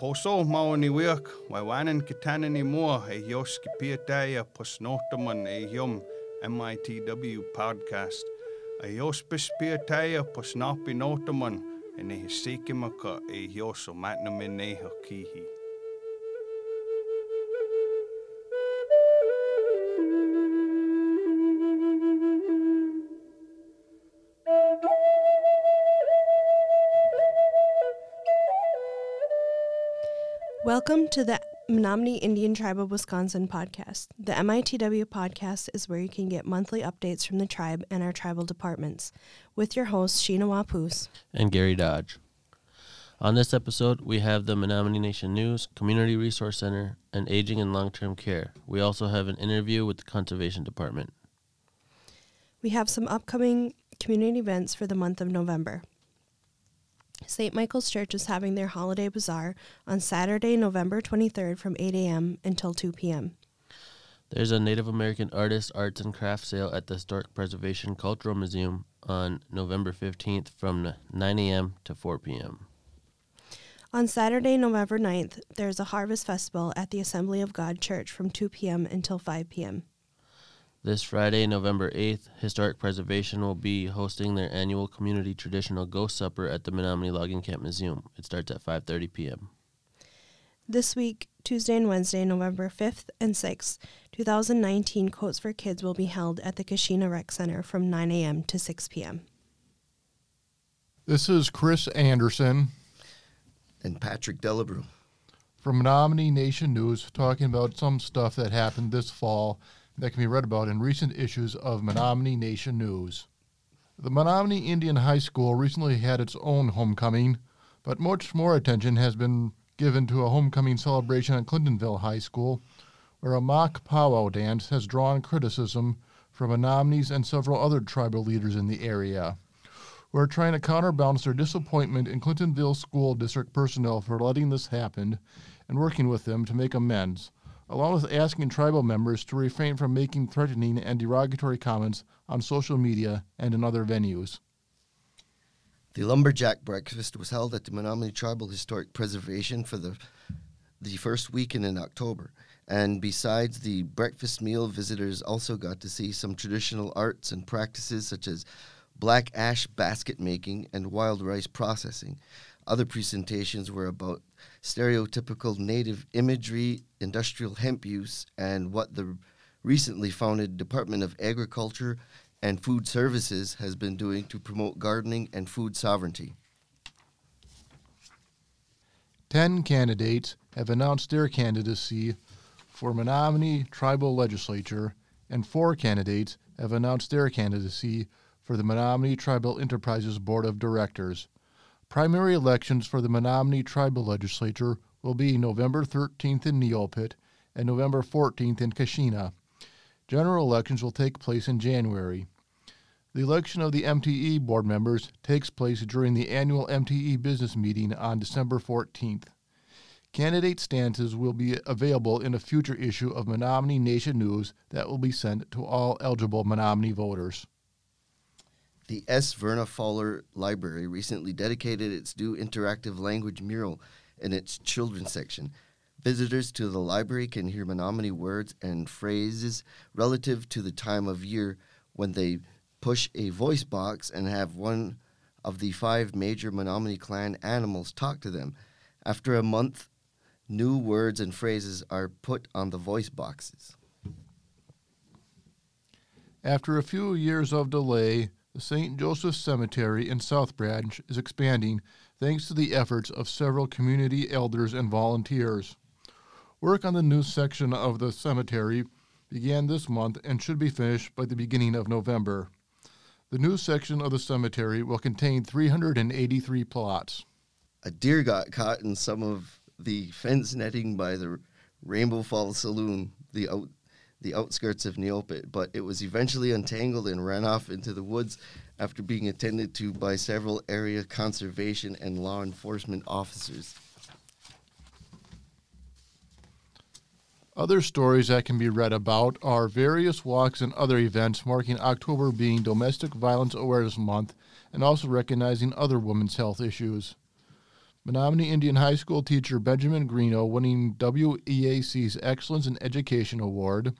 poso maoni wiak, waiwanan kitana ni mua e yos ki piataya posnotaman e yum MITW podcast. A yos bis piataya posnapi notaman e ne hisikimaka e yos o matnamin e hakihi. Welcome to the Menominee Indian Tribe of Wisconsin podcast. The MITW podcast is where you can get monthly updates from the tribe and our tribal departments. With your hosts, Sheena Wapoose. and Gary Dodge. On this episode, we have the Menominee Nation News, Community Resource Center, and Aging and Long Term Care. We also have an interview with the Conservation Department. We have some upcoming community events for the month of November. St. Michael's Church is having their holiday bazaar on Saturday, November 23rd from 8 a.m. until 2 p.m. There's a Native American artist, arts, and craft sale at the Historic Preservation Cultural Museum on November 15th from 9 a.m. to 4 p.m. On Saturday, November 9th, there's a harvest festival at the Assembly of God Church from 2 p.m. until 5 p.m. This Friday, November 8th, Historic Preservation will be hosting their annual community traditional ghost supper at the Menominee Logging Camp Museum. It starts at 5:30 p.m. This week, Tuesday and Wednesday, November 5th and 6th, 2019, Coats for Kids will be held at the Keshena Rec Center from 9 a.m. to 6 p.m. This is Chris Anderson and Patrick Delabreau. from Menominee Nation News talking about some stuff that happened this fall that can be read about in recent issues of Menominee Nation News. The Menominee Indian High School recently had its own homecoming, but much more attention has been given to a homecoming celebration at Clintonville High School, where a mock powwow dance has drawn criticism from Menominees and several other tribal leaders in the area who are trying to counterbalance their disappointment in Clintonville School District personnel for letting this happen and working with them to make amends, along with asking tribal members to refrain from making threatening and derogatory comments on social media and in other venues. The lumberjack breakfast was held at the Menominee Tribal Historic Preservation for the the first weekend in October. And besides the breakfast meal, visitors also got to see some traditional arts and practices such as black ash basket making and wild rice processing. Other presentations were about stereotypical native imagery, industrial hemp use, and what the recently founded Department of Agriculture and Food Services has been doing to promote gardening and food sovereignty. Ten candidates have announced their candidacy for Menominee Tribal Legislature, and four candidates have announced their candidacy for the Menominee Tribal Enterprises Board of Directors. Primary elections for the Menominee Tribal Legislature will be November 13th in Neopit and November 14th in Keshena. General elections will take place in January. The election of the MTE board members takes place during the annual MTE business meeting on December 14th. Candidate stances will be available in a future issue of Menominee Nation News that will be sent to all eligible Menominee voters. The S. Verna Fowler Library recently dedicated its new interactive language mural in its children's section. Visitors to the library can hear Menominee words and phrases relative to the time of year when they push a voice box and have one of the five major Menominee clan animals talk to them. After a month, new words and phrases are put on the voice boxes. After a few years of delay, the St. Joseph Cemetery in South Branch is expanding thanks to the efforts of several community elders and volunteers. Work on the new section of the cemetery began this month and should be finished by the beginning of November. The new section of the cemetery will contain 383 plots. a deer got caught in some of the fence netting by the Rainbow Falls Saloon, the out, the outskirts of Neopit, but it was eventually untangled and ran off into the woods after being attended to by several area conservation and law enforcement officers. Other stories that can be read about are various walks and other events marking October being Domestic Violence Awareness Month and also recognizing other women's health issues. Menominee Indian High School teacher Benjamin Greeno winning WEAC's Excellence in Education Award.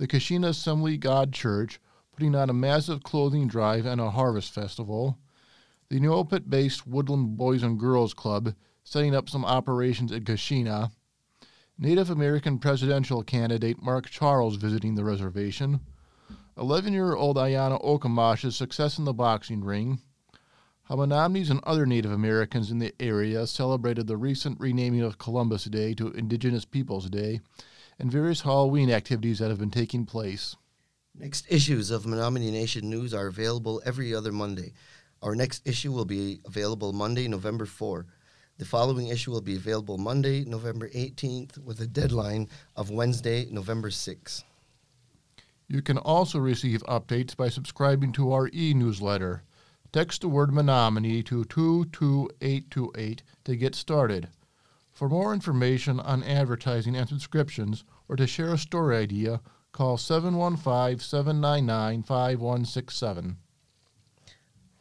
The Keshena Assembly God Church putting on a massive clothing drive and a harvest festival. The Neopit based Woodland Boys and Girls Club setting up some operations in Keshena. Native American presidential candidate Mark Charles visiting the reservation. 11 year old Ayana Okamash's success in the boxing ring. Menominees and other Native Americans in the area celebrated the recent renaming of Columbus Day to Indigenous Peoples Day, and various Halloween activities that have been taking place. Next issues of Menominee Nation News are available every other Monday. Our next issue will be available Monday, November 4. The following issue will be available Monday, November 18th, with a deadline of Wednesday, November 6th. You can also receive updates by subscribing to our e newsletter. Text the word Menominee to 22828 to get started. For more information on advertising and subscriptions, or to share a story idea, call 715 799 5167.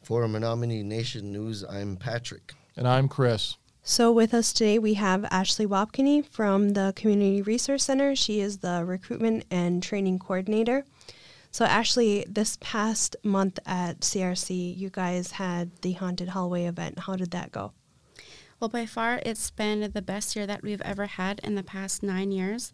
For Menominee Nation News, I'm Patrick. And I'm Chris. So, with us today, we have Ashley Wapkinney from the Community Resource Center. She is the recruitment and training coordinator. So, Ashley, this past month at CRC, you guys had the Haunted Hallway event. How did that go? Well, by far, it's been the best year that we've ever had in the past nine years.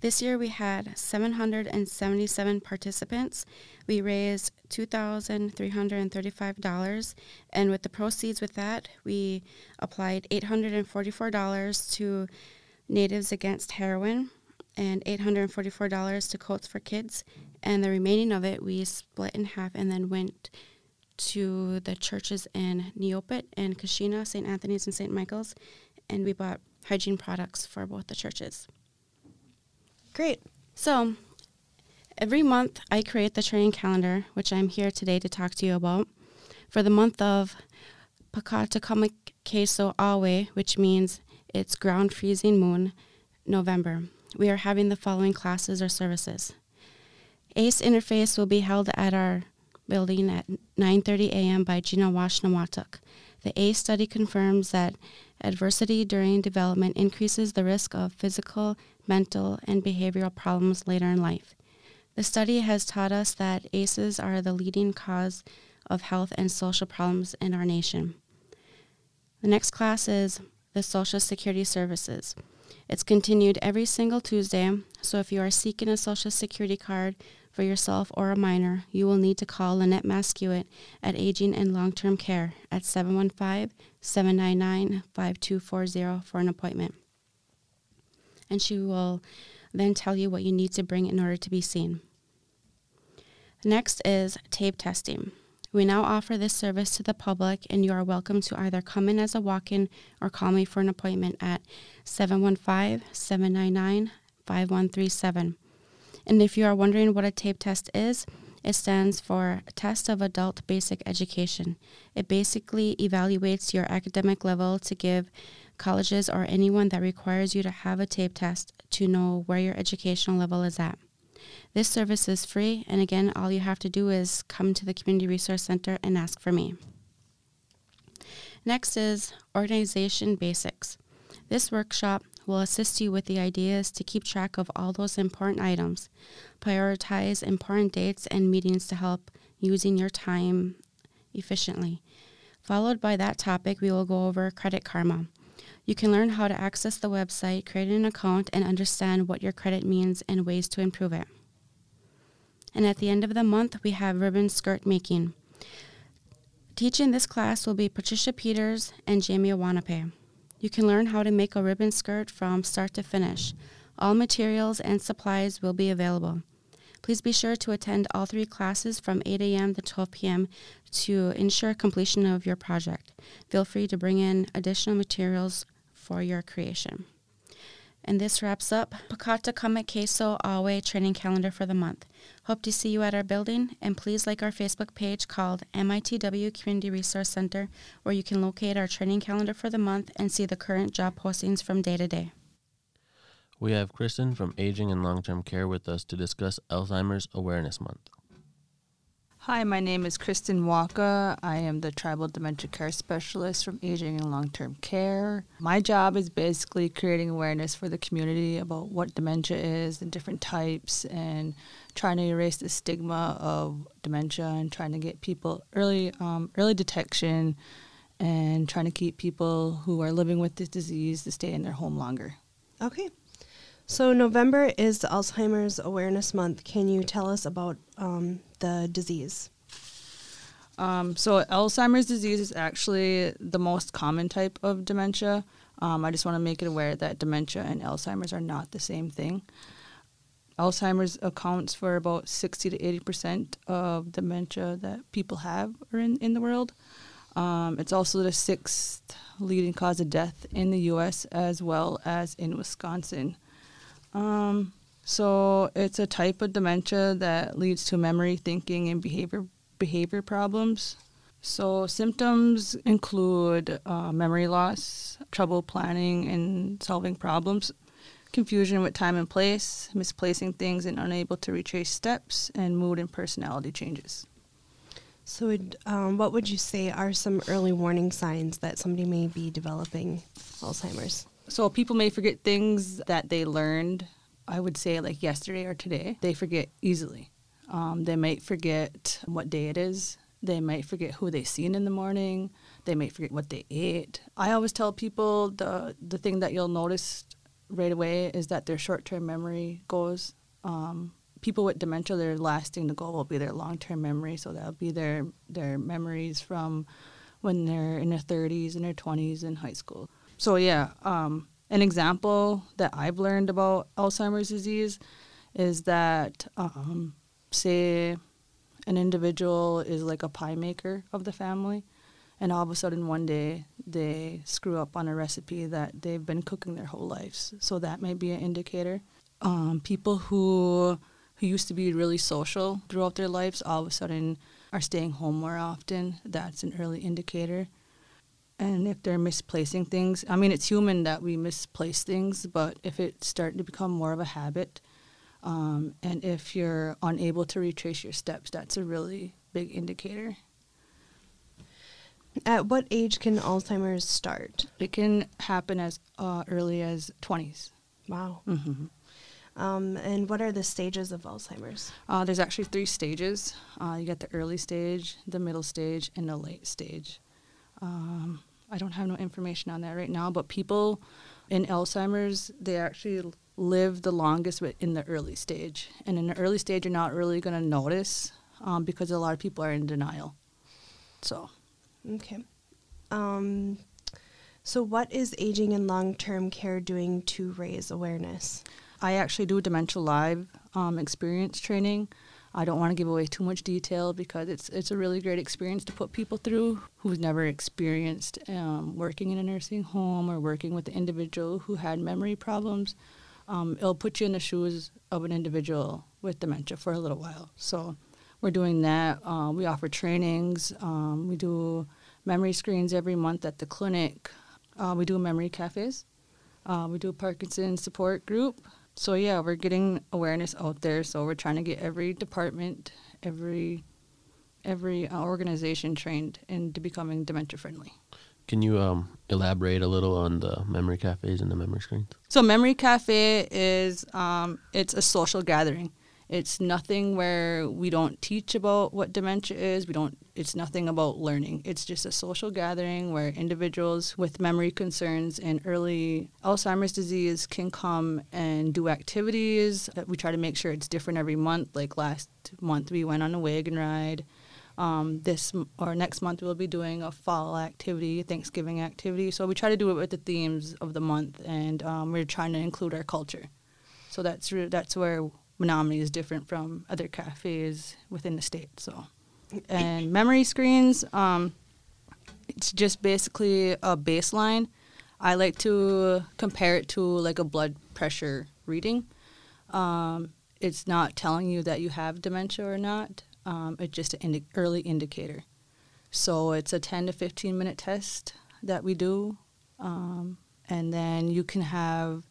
This year we had 777 participants. We raised $2,335, and with the proceeds with that, we applied $844 to Natives Against Heroin and $844 to Coats for Kids, and the remaining of it we split in half and then went to the churches in Neopit and Keshena, St. Anthony's and St. Michael's, and we bought hygiene products for both the churches. Great. So, every month I create the training calendar, which I'm here today to talk to you about, for the month of Pakatakamik Queso Awe, which means it's ground freezing moon, November. We are having the following classes or services. ACE interface will be held at our building at 9:30 a.m. by Gina Washinawatok. The ACE study confirms that adversity during development increases the risk of physical mental, and behavioral problems later in life. The study has taught us that ACEs are the leading cause of health and social problems in our nation. The next class is the Social Security Services. It's continued every single Tuesday, so if you are seeking a Social Security card for yourself or a minor, you will need to call Lynette Mascuit at Aging and Long Term Care at 715 799 5240 for an appointment and she will then tell you what you need to bring in order to be seen. Next is TABE testing. We now offer this service to the public, and you are welcome to either come in as a walk in or call me for an appointment at 715 799 5137. And if you are wondering what a TABE test is, it stands for Test of Adult Basic Education. It basically evaluates your academic level to give colleges, or anyone that requires you to have a TABE test to know where your educational level is at. This service is free, and again, all you have to do is come to the Community Resource Center and ask for me. Next is Organization Basics. This workshop will assist you with the ideas to keep track of all those important items, prioritize important dates and meetings to help using your time efficiently. Followed by that topic, we will go over Credit Karma. You can learn how to access the website, create an account, and understand what your credit means and ways to improve it. And at the end of the month, we have ribbon skirt making. Teaching this class will be Patricia Peters and Jamie Awanape. You can learn how to make a ribbon skirt from start to finish. All materials and supplies will be available. Please be sure to attend all three classes from 8 a.m. to 12 p.m. to ensure completion of your project. Feel free to bring in additional materials for your creation. And this wraps up Pakata Kame Queso Awe training calendar for the month. Hope to see you at our building, and please like our Facebook page called MITW Community Resource Center, where you can locate our training calendar for the month and see the current job postings from day to day. We have Kristen from Aging and Long Term Care with us to discuss Alzheimer's Awareness Month. Hi, my name is Kristen Walker. I am the Tribal Dementia Care Specialist from Aging and Long Term Care. My job is basically creating awareness for the community about what dementia is and different types and trying to erase the stigma of dementia and trying to get people early um, early detection and trying to keep people who are living with this disease to stay in their home longer. Okay. So November is Alzheimer's Awareness Month. Can you tell us about um, the disease? Um, so Alzheimer's disease is actually the most common type of dementia. Um, I just want to make it aware that dementia and Alzheimer's are not the same thing. Alzheimer's accounts for about 60 to 80 percent of dementia that people have in, in the world. Um, it's also the sixth leading cause of death in the U.S. as well as in Wisconsin. Um, so it's a type of dementia that leads to memory, thinking, and behavior behavior problems. So symptoms include uh, memory loss, trouble planning and solving problems, confusion with time and place, misplacing things and unable to retrace steps, and mood and personality changes. So, um, what would you say are some early warning signs that somebody may be developing Alzheimer's? So people may forget things that they learned. I would say like yesterday or today. They forget easily. Um, they might forget what day it is. They might forget who they seen in the morning. They might forget what they ate. I always tell people the the thing that you'll notice right away is that their short term memory goes. Um, people with dementia, their lasting to go will be their long term memory. So that'll be their their memories from when they're in their 30s and their 20s in high school. So yeah, um, an example that I've learned about Alzheimer's disease is that um, say an individual is like a pie maker of the family and all of a sudden one day they screw up on a recipe that they've been cooking their whole lives. So that may be an indicator. Um, people who who used to be really social throughout their lives all of a sudden are staying home more often. That's an early indicator and if they're misplacing things i mean it's human that we misplace things but if it's starting to become more of a habit um, and if you're unable to retrace your steps, that's a really big indicator. At what age can Alzheimer's start? It can happen as uh, early as 20s. Wow. Mm-hmm. Um, and what are the stages of Alzheimer's? Uh, there's actually three stages. Uh, you get the early stage, the middle stage, and the late stage. Um, I don't have no information on that right now, but people in Alzheimer's, they actually live the longest in the early stage. And in the early stage, you're not really going to notice um, because a lot of people are in denial. So. Okay. Um, so, what is aging and long term care doing to raise awareness? I actually do Dementia Live um, experience training. I don't want to give away too much detail because it's it's a really great experience to put people through who's never experienced um, working in a nursing home or working with an individual who had memory problems um, it'll put you in the shoes of an individual with dementia for a little while. So we're doing that. Uh, we offer trainings. Um, we do memory screens every month at the clinic. Uh, we do memory cafes. Uh, we do a Parkinson's support group. So yeah, we're getting awareness out there. So we're trying to get every department, every every uh, organization trained into becoming dementia friendly. Can you um, elaborate a little on the memory cafes and the memory screens? So, memory cafe is um, it's a social gathering. It's nothing where we don't teach about what dementia is. We don't. It's nothing about learning. It's just a social gathering where individuals with memory concerns and early Alzheimer's disease can come and do activities. We try to make sure it's different every month. Like last month, we went on a wagon ride. Um, this or next month we'll be doing a fall activity, Thanksgiving activity. So we try to do it with the themes of the month, and um, we're trying to include our culture. So that's re- that's where Menominee is different from other cafes within the state. So, and memory screens, um, it's just basically a baseline. I like to compare it to like a blood pressure reading. Um, it's not telling you that you have dementia or not. Um, it's just an indi- early indicator. So it's a 10 to 15 minute test that we do. Um, and then you can have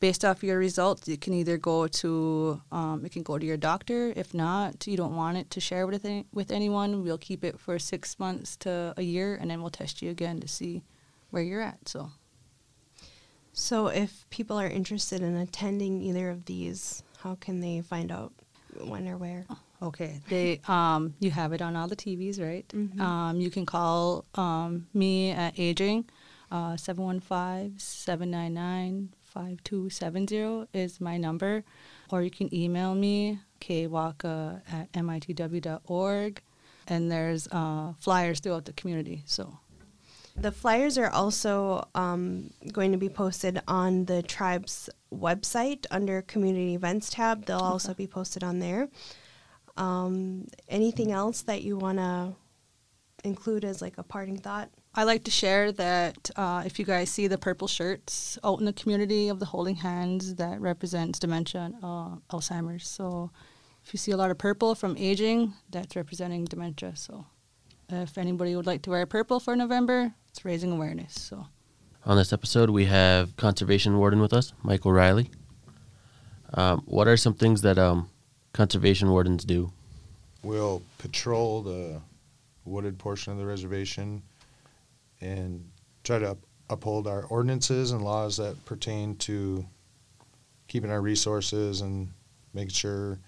based off your results, it can either go to um, it can go to your doctor. If not, you don't want it to share with any, with anyone. We'll keep it for six months to a year, and then we'll test you again to see where you're at. So, So, if people are interested in attending either of these, how can they find out when or where? okay, they um, you have it on all the TVs, right? Mhm. Um, you can call um, me at aging. Uh, 715-799-5270 is my number. Or you can email me, kwaka at mitw.org. And there's uh, flyers throughout the community. So, The flyers are also um, going to be posted on the tribe's website under community events tab. They'll also be posted on there. Um, anything else that you want to include as like a parting thought? I like to share that uh, if you guys see the purple shirts out in the community of the holding hands, that represents dementia and uh, Alzheimer's. So if you see a lot of purple from aging, that's representing dementia. So if anybody would like to wear purple for November, it's raising awareness. So On this episode, we have conservation warden with us, Michael Riley. Um, what are some things that um, conservation wardens do? We'll patrol the wooded portion of the reservation and try to uphold our ordinances and laws that pertain to keeping our resources and making sure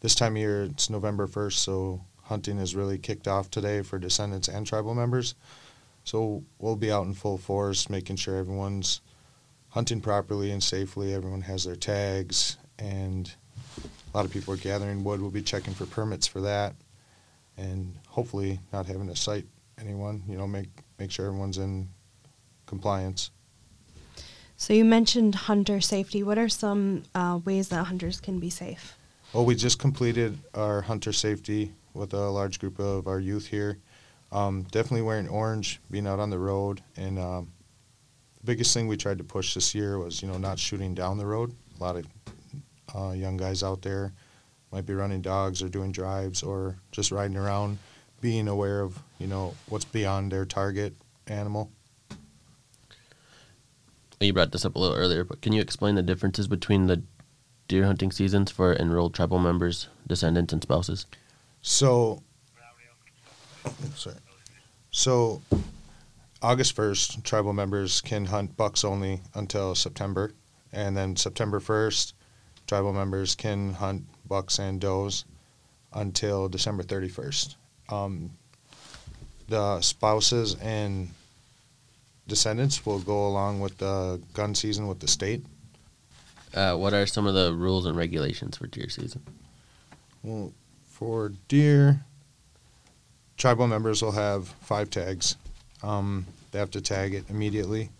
this time of year it's November 1st, so hunting is really kicked off today for descendants and tribal members. So we'll be out in full force making sure everyone's hunting properly and safely, everyone has their tags, and a lot of people are gathering wood. We'll be checking for permits for that and hopefully not having to cite anyone, you know, make make sure everyone's in compliance. So you mentioned hunter safety. What are some uh, ways that hunters can be safe? Well, we just completed our hunter safety with a large group of our youth here. Um, definitely wearing orange, being out on the road, and um, the biggest thing we tried to push this year was, you know, not shooting down the road. A lot of uh, young guys out there might be running dogs or doing drives or just riding around, being aware of, you know, what's beyond their target animal. You brought this up a little earlier, but can you explain the differences between the deer hunting seasons for enrolled tribal members, descendants, and spouses? So, sorry. So, August 1st, tribal members can hunt bucks only until September. And then September 1st, tribal members can hunt bucks and does until December 31st. Um, the spouses and descendants will go along with the gun season with the state. Uh, what are some of the rules and regulations for deer season? Well, for deer, tribal members will have five tags. Um, they have to tag it immediately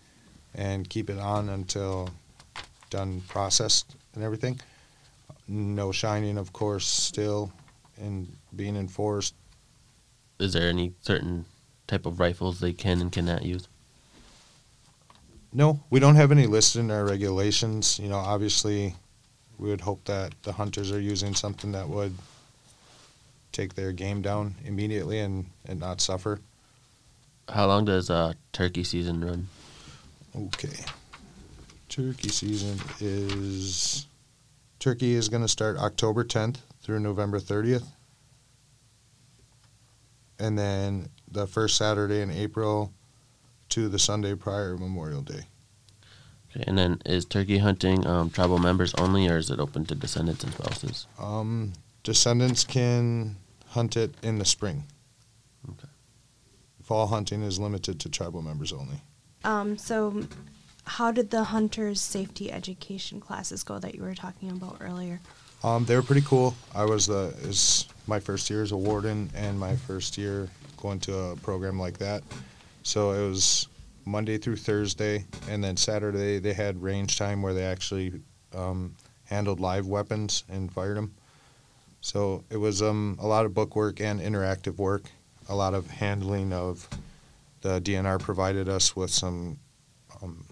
and keep it on until done processed and everything. No shining, of course, still, and being enforced. Is there any certain type of rifles they can and cannot use? No, we don't have any listed in our regulations. You know, obviously, we would hope that the hunters are using something that would take their game down immediately and, and not suffer. How long does uh, turkey season run? Okay. Turkey season is turkey is going to start October 10th through November 30th. And then the first Saturday in April to the Sunday prior Memorial Day. Okay, and then is turkey hunting um, tribal members only, or is it open to descendants and spouses? Um, descendants can hunt it in the spring. Okay. Fall hunting is limited to tribal members only. Um, so, how did the hunters safety education classes go that you were talking about earlier? Um, they were pretty cool. I was the is my first year as a warden and my first year going to a program like that. So it was Monday through Thursday, and then Saturday they had range time where they actually um, handled live weapons and fired them. So it was um, a lot of book work and interactive work, a lot of handling of. The DNR provided us with some um,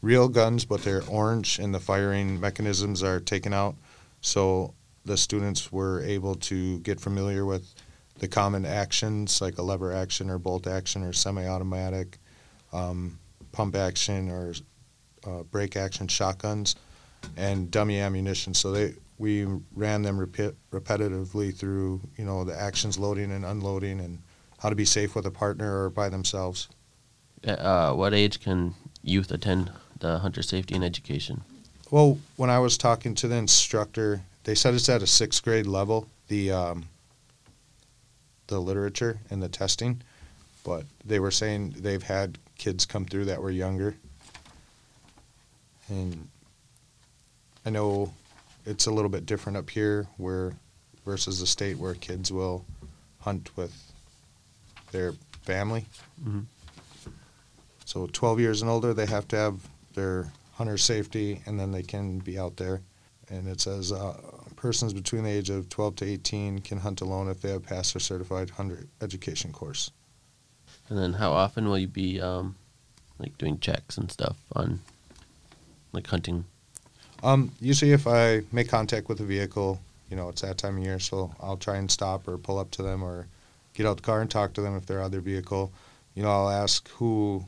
real guns, but they're orange, and the firing mechanisms are taken out. So the students were able to get familiar with the common actions like a lever action or bolt action or semi-automatic, um, pump action or uh, brake action shotguns. and dummy ammunition. So they we ran them repeat, repetitively through you know the actions loading and unloading and how to be safe with a partner or by themselves. Uh, what age can youth attend the hunter safety and education? Well, when I was talking to the instructor, they said it's at a sixth grade level. The um, the literature and the testing, but they were saying they've had kids come through that were younger. And I know it's a little bit different up here where versus the state where kids will hunt with their family. Mhm. So 12 years and older, they have to have their hunter safety, and then they can be out there. And it says uh, persons between the age of 12 to 18 can hunt alone if they have passed their certified hunter education course. And then how often will you be um, like doing checks and stuff on like hunting? Um, usually, if I make contact with a vehicle, you know, it's that time of year, so I'll try and stop or pull up to them or get out the car and talk to them if they're out their vehicle. You know, I'll ask who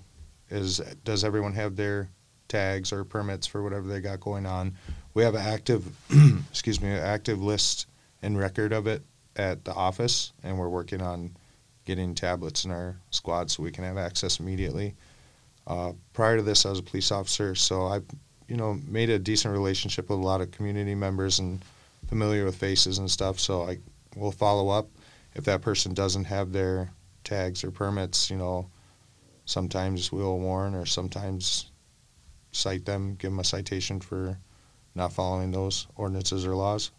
is does everyone have their tags or permits for whatever they got going on. We have an active, excuse me, an active list and record of it at the office, and we're working on getting tablets in our squad so we can have access immediately. Uh, prior to this, I was a police officer, so I, you know, made a decent relationship with a lot of community members and familiar with faces and stuff. So I will follow up if that person doesn't have their tags or permits. You know, sometimes we'll warn or sometimes cite them, give them a citation for not following those ordinances or laws.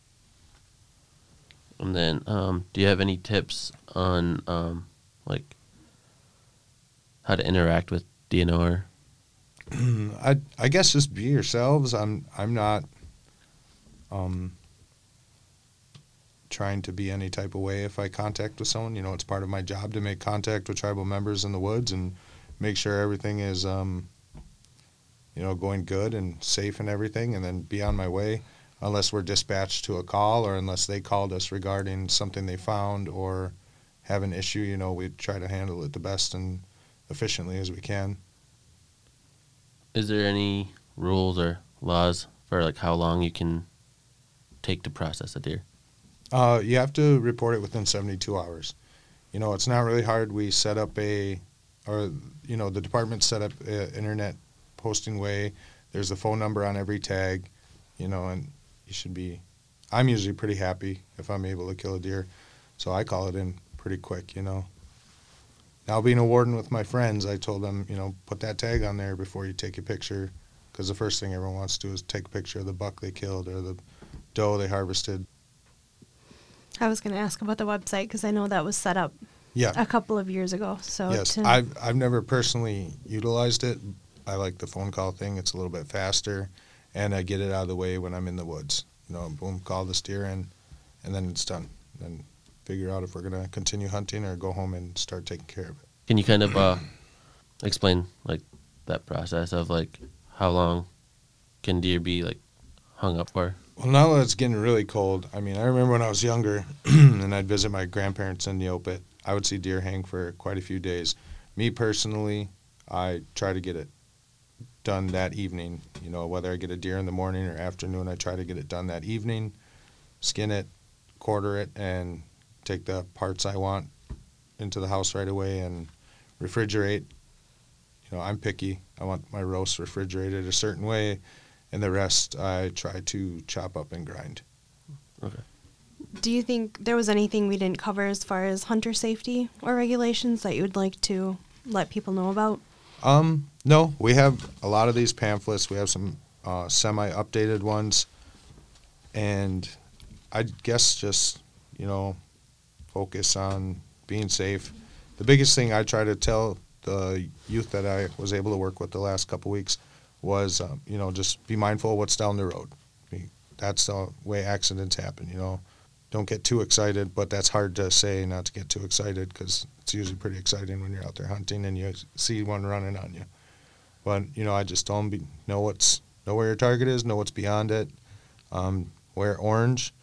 And then, um, do you have any tips on um, like how to interact with DNR? I I guess just be yourselves. I'm I'm not um trying to be any type of way if I contact with someone. You know, it's part of my job to make contact with tribal members in the woods and make sure everything is um you know going good and safe and everything and then be on my way unless we're dispatched to a call or unless they called us regarding something they found or have an issue, you know, we try to handle it the best and efficiently as we can. Is there any rules or laws for like how long you can take to process a deer? Uh, you have to report it within 72 hours. You know, it's not really hard. We set up a, or, you know, the department set up an internet posting way. There's a phone number on every tag, you know, and you should be, I'm usually pretty happy if I'm able to kill a deer. So I call it in pretty quick, you know. Now, being a warden with my friends, I told them, you know, put that tag on there before you take a picture, because the first thing everyone wants to do is take a picture of the buck they killed or the doe they harvested. I was going to ask about the website because I know that was set up Yeah. a couple of years ago. So yes, I've I've never personally utilized it. I like the phone call thing. It's a little bit faster, and I get it out of the way when I'm in the woods. You know, boom, call the steer in, and then it's done. Then figure out if we're gonna continue hunting or go home and start taking care of it. Can you kind of uh, explain like that process of like how long can deer be like hung up for? Well, now that it's getting really cold, I mean, I remember when I was younger and I'd visit my grandparents in Neopit, I would see deer hang for quite a few days. Me personally, I try to get it done that evening. You know, whether I get a deer in the morning or afternoon, I try to get it done that evening, skin it, quarter it, and take the parts I want into the house right away and refrigerate. You know, I'm picky. I want my roast refrigerated a certain way and the rest I try to chop up and grind. Okay. Do you think there was anything we didn't cover as far as hunter safety or regulations that you would like to let people know about? Um, no, we have a lot of these pamphlets. We have some uh, semi-updated ones, and I guess just you know focus on being safe. The biggest thing I try to tell the youth that I was able to work with the last couple weeks was um, you know just be mindful of what's down the road. That's the way accidents happen. You know, don't get too excited, but that's hard to say not to get too excited because it's usually pretty exciting when you're out there hunting and you see one running on you. But you know, I just tell them know what's know where your target is, know what's beyond it. Um, wear orange.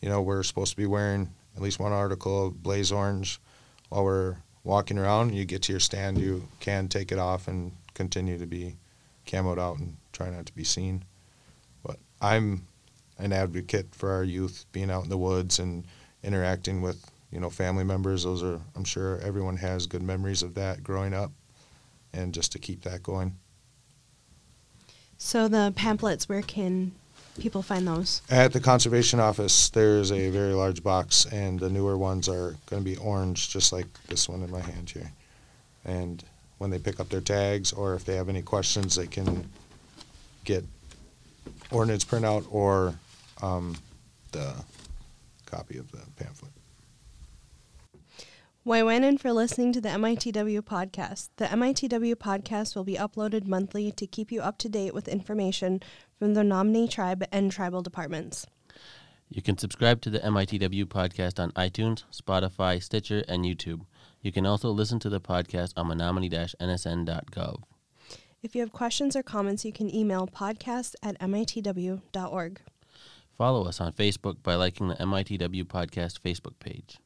You know, we're supposed to be wearing at least one article of blaze orange while we're walking around. You get to your stand, you can take it off and continue to be camoed out and try not to be seen. But I'm an advocate for our youth being out in the woods and interacting with you know family members. Those are I'm sure everyone has good memories of that growing up, and just to keep that going. So the pamphlets, where can people find those? At the conservation office, there's a very large box, and the newer ones are going to be orange, just like this one in my hand here. And when they pick up their tags, or if they have any questions, they can get ordinance printout or um, the copy of the pamphlet. Waiwanan for listening to the MITW podcast. The MITW podcast will be uploaded monthly to keep you up to date with information from the Nominee Tribe and tribal departments. You can subscribe to the MITW podcast on iTunes, Spotify, Stitcher, and YouTube. You can also listen to the podcast on menominee-nsn.gov. If you have questions or comments, you can email podcast at mitw.org. Follow us on Facebook by liking the MITW podcast Facebook page.